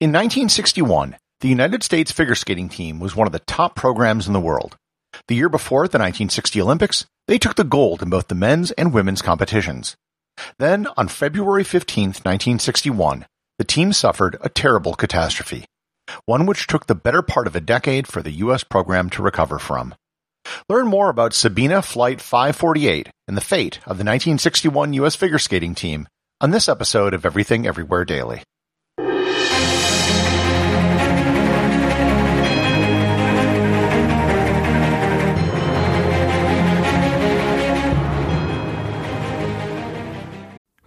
In 1961, the United States figure skating team was one of the top programs in the world. The year before the 1960 Olympics, they took the gold in both the men's and women's competitions. Then, on February 15, 1961, the team suffered a terrible catastrophe, one which took the better part of a decade for the U.S. program to recover from. Learn more about Sabena Flight 548 and the fate of the 1961 U.S. figure skating team on this episode of Everything Everywhere Daily.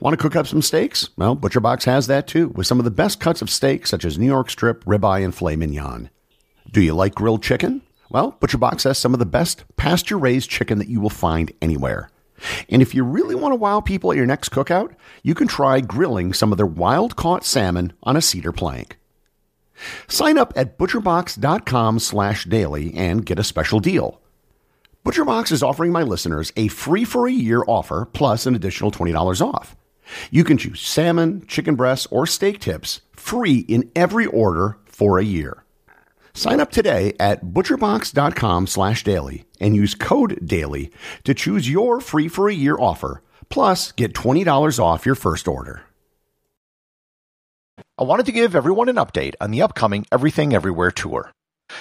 Want to cook up some steaks? Well, ButcherBox has that too, with some of the best cuts of steak such as New York strip, ribeye, and filet mignon. Do you like grilled chicken? Well, ButcherBox has some of the best pasture-raised chicken that you will find anywhere. And if you really want to wow people at your next cookout, you can try grilling some of their wild-caught salmon on a cedar plank. Sign up at butcherbox.com slash daily and get a special deal. ButcherBox is offering my listeners a free for a year offer plus an additional $20 off. You can choose salmon, chicken breasts, or steak tips free in every order for a year. Sign up today at butcherbox.com slash daily and use code DAILY to choose your free for a year offer, plus get $20 off your first order. I wanted to give everyone an update on the upcoming Everything Everywhere tour.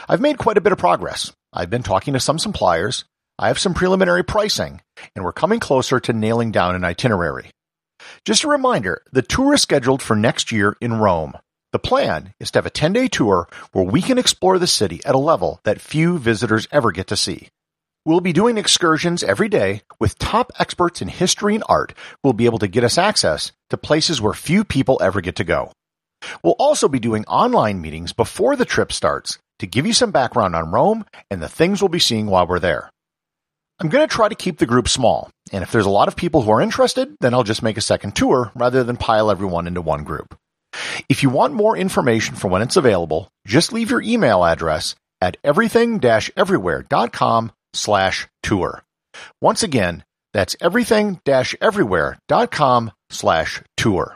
I've made quite a bit of progress. I've been talking to some suppliers, I have some preliminary pricing, and we're coming closer to nailing down an itinerary. Just a reminder, the tour is scheduled for next year in Rome. The plan is to have a 10 day tour where we can explore the city at a level that few visitors ever get to see. We'll be doing excursions every day with top experts in history and art who will be able to get us access to places where few people ever get to go. We'll also be doing online meetings before the trip starts to give you some background on Rome and the things we'll be seeing while we're there. I'm going to try to keep the group small, and if there's a lot of people who are interested, then I'll just make a second tour rather than pile everyone into one group. If you want more information for when it's available, just leave your email address at everything-everywhere.com slash tour. Once again, that's everything-everywhere.com slash tour.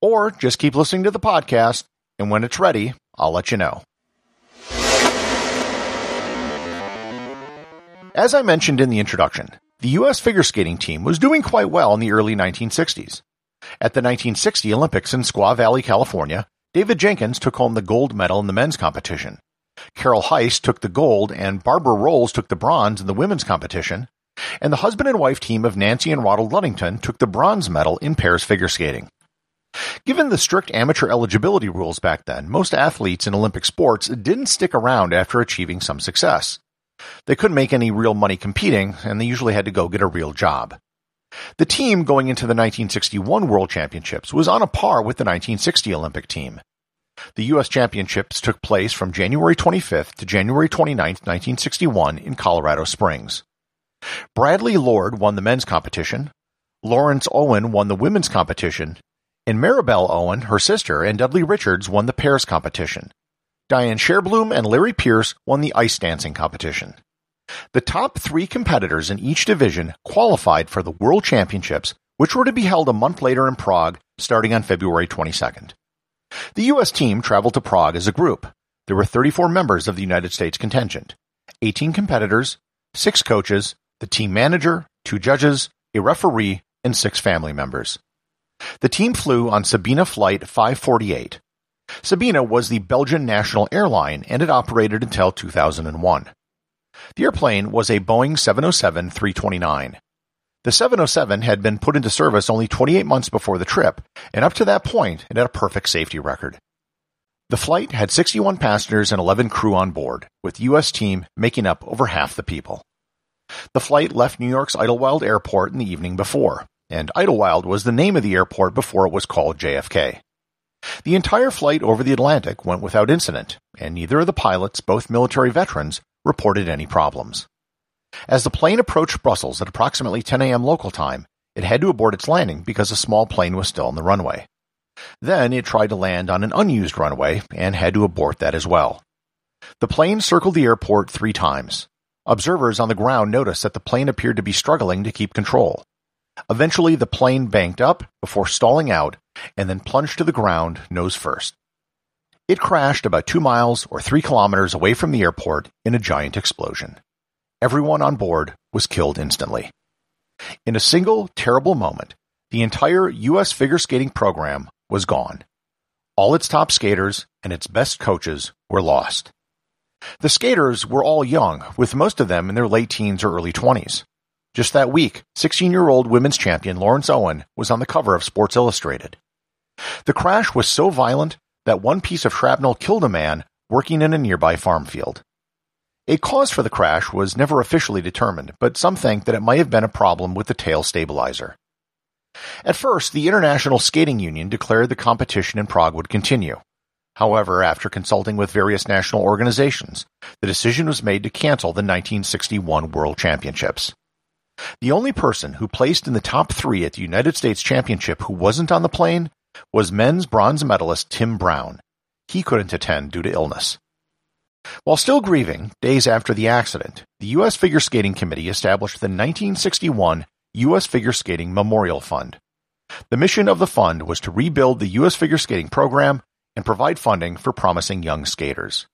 Or just keep listening to the podcast, and when it's ready, I'll let you know. As I mentioned in the introduction, the U.S. figure skating team was doing quite well in the early 1960s. At the 1960 Olympics in Squaw Valley, California, David Jenkins took home the gold medal in the men's competition. Carol Heiss took the gold and Barbara Roles took the bronze in the women's competition. And the husband and wife team of Nancy and Ronald Ludington took the bronze medal in pairs figure skating. Given the strict amateur eligibility rules back then, most athletes in Olympic sports didn't stick around after achieving some success. They couldn't make any real money competing, and they usually had to go get a real job. The team going into the 1961 World Championships was on a par with the 1960 Olympic team. The U.S. Championships took place from January 25th to January 29, 1961 in Colorado Springs. Bradley Lord won the men's competition, Laurence Owen won the women's competition, and Maribel Owen, her sister, and Dudley Richards won the pairs competition. Diane Sherbloom and Larry Pierce won the ice dancing competition. The top three competitors in each division qualified for the World Championships which were to be held a month later in Prague starting on February 22nd. The U.S. team traveled to Prague as a group. There were 34 members of the United States contingent, 18 competitors, 6 coaches, the team manager, 2 judges, a referee, and 6 family members. The team flew on Sabena Flight 548. Sabena was the Belgian national airline and it operated until 2001. The airplane was a Boeing 707-329. The 707 had been put into service only 28 months before the trip, and up to that point it had a perfect safety record. The flight had 61 passengers and 11 crew on board, with the U.S. team making up over half the people. The flight left New York's Idlewild Airport in the evening before, and Idlewild was the name of the airport before it was called JFK. The entire flight over the Atlantic went without incident, and neither of the pilots, both military veterans, reported any problems. As the plane approached Brussels at approximately 10 a.m. local time, it had to abort its landing because a small plane was still on the runway. Then it tried to land on an unused runway and had to abort that as well. The plane circled the airport three times. Observers on the ground noticed that the plane appeared to be struggling to keep control. Eventually, the plane banked up before stalling out and then plunged to the ground nose first. It crashed about two miles or three kilometers away from the airport in a giant explosion. Everyone on board was killed instantly. In a single terrible moment, the entire U.S. figure skating program was gone. All its top skaters and its best coaches were lost. The skaters were all young, with most of them in their late teens or early 20s. Just that week, 16 year old women's champion Laurence Owen was on the cover of Sports Illustrated. The crash was so violent that one piece of shrapnel killed a man working in a nearby farm field. A cause for the crash was never officially determined, but some think that it might have been a problem with the tail stabilizer. At first, the International Skating Union declared the competition in Prague would continue. However, after consulting with various national organizations, the decision was made to cancel the 1961 World Championships. The only person who placed in the top three at the United States Championship who wasn't on the plane was men's bronze medalist Tim Brown. He couldn't attend due to illness. While still grieving, days after the accident, the U.S. Figure Skating Committee established the 1961 U.S. Figure Skating Memorial Fund. The mission of the fund was to rebuild the U.S. figure skating program and provide funding for promising young skaters.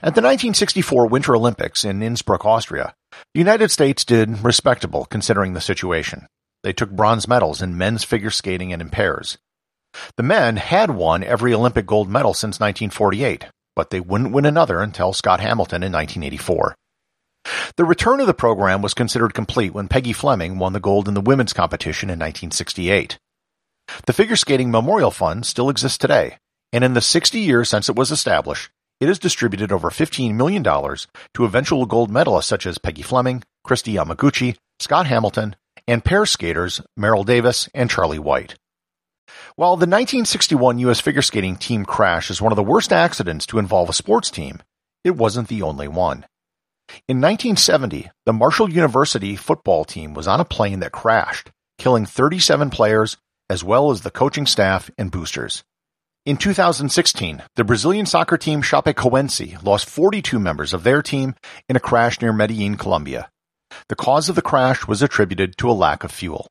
At the 1964 Winter Olympics in Innsbruck, Austria, the United States did respectable considering the situation. They took bronze medals in men's figure skating and in pairs. The men had won every Olympic gold medal since 1948, but they wouldn't win another until Scott Hamilton in 1984. The return of the program was considered complete when Peggy Fleming won the gold in the women's competition in 1968. The Figure Skating Memorial Fund still exists today, and in the 60 years since it was established, it has distributed over $15 million to eventual gold medalists such as Peggy Fleming, Kristi Yamaguchi, Scott Hamilton, and pair skaters Meryl Davis and Charlie White. While the 1961 U.S. figure skating team crash is one of the worst accidents to involve a sports team, it wasn't the only one. In 1970, the Marshall University football team was on a plane that crashed, killing 37 players as well as the coaching staff and boosters. In 2016, the Brazilian soccer team Chapecoense lost 42 members of their team in a crash near Medellin, Colombia. The cause of the crash was attributed to a lack of fuel.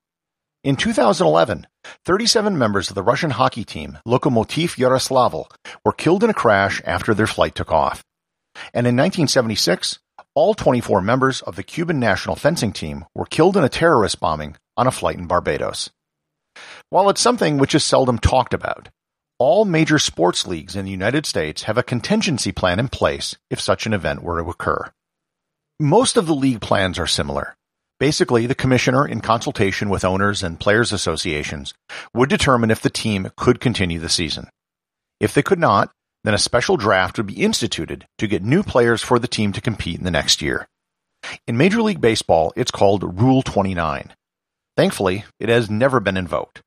In 2011, 37 members of the Russian hockey team Lokomotiv Yaroslavl were killed in a crash after their flight took off. And in 1976, all 24 members of the Cuban national fencing team were killed in a terrorist bombing on a flight in Barbados. While it's something which is seldom talked about, all major sports leagues in the United States have a contingency plan in place if such an event were to occur. Most of the league plans are similar. Basically, the commissioner, in consultation with owners and players associations, would determine if the team could continue the season. If they could not, then a special draft would be instituted to get new players for the team to compete in the next year. In Major League Baseball, it's called Rule 29. Thankfully, it has never been invoked.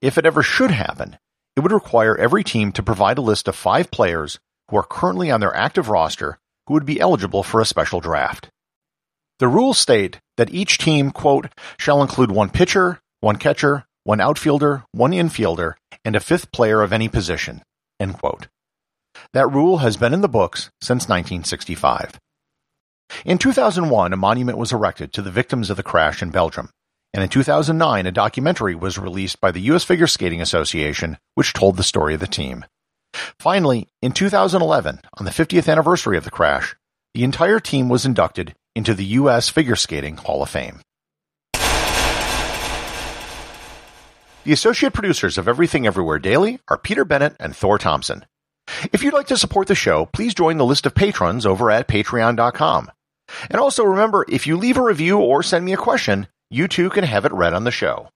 If it ever should happen, it would require every team to provide a list of five players who are currently on their active roster who would be eligible for a special draft. The rules state that each team, quote, shall include one pitcher, one catcher, one outfielder, one infielder, and a fifth player of any position, end quote. That rule has been in the books since 1965. In 2001, a monument was erected to the victims of the crash in Belgium, And in 2009, a documentary was released by the U.S. Figure Skating Association, which told the story of the team. Finally, in 2011, on the 50th anniversary of the crash, the entire team was inducted into the U.S. Figure Skating Hall of Fame. The associate producers of Everything Everywhere Daily are Peter Bennett and Thor Thompson. If you'd like to support the show, please join the list of patrons over at patreon.com. And also remember, if you leave a review or send me a question, you too can have it read on the show.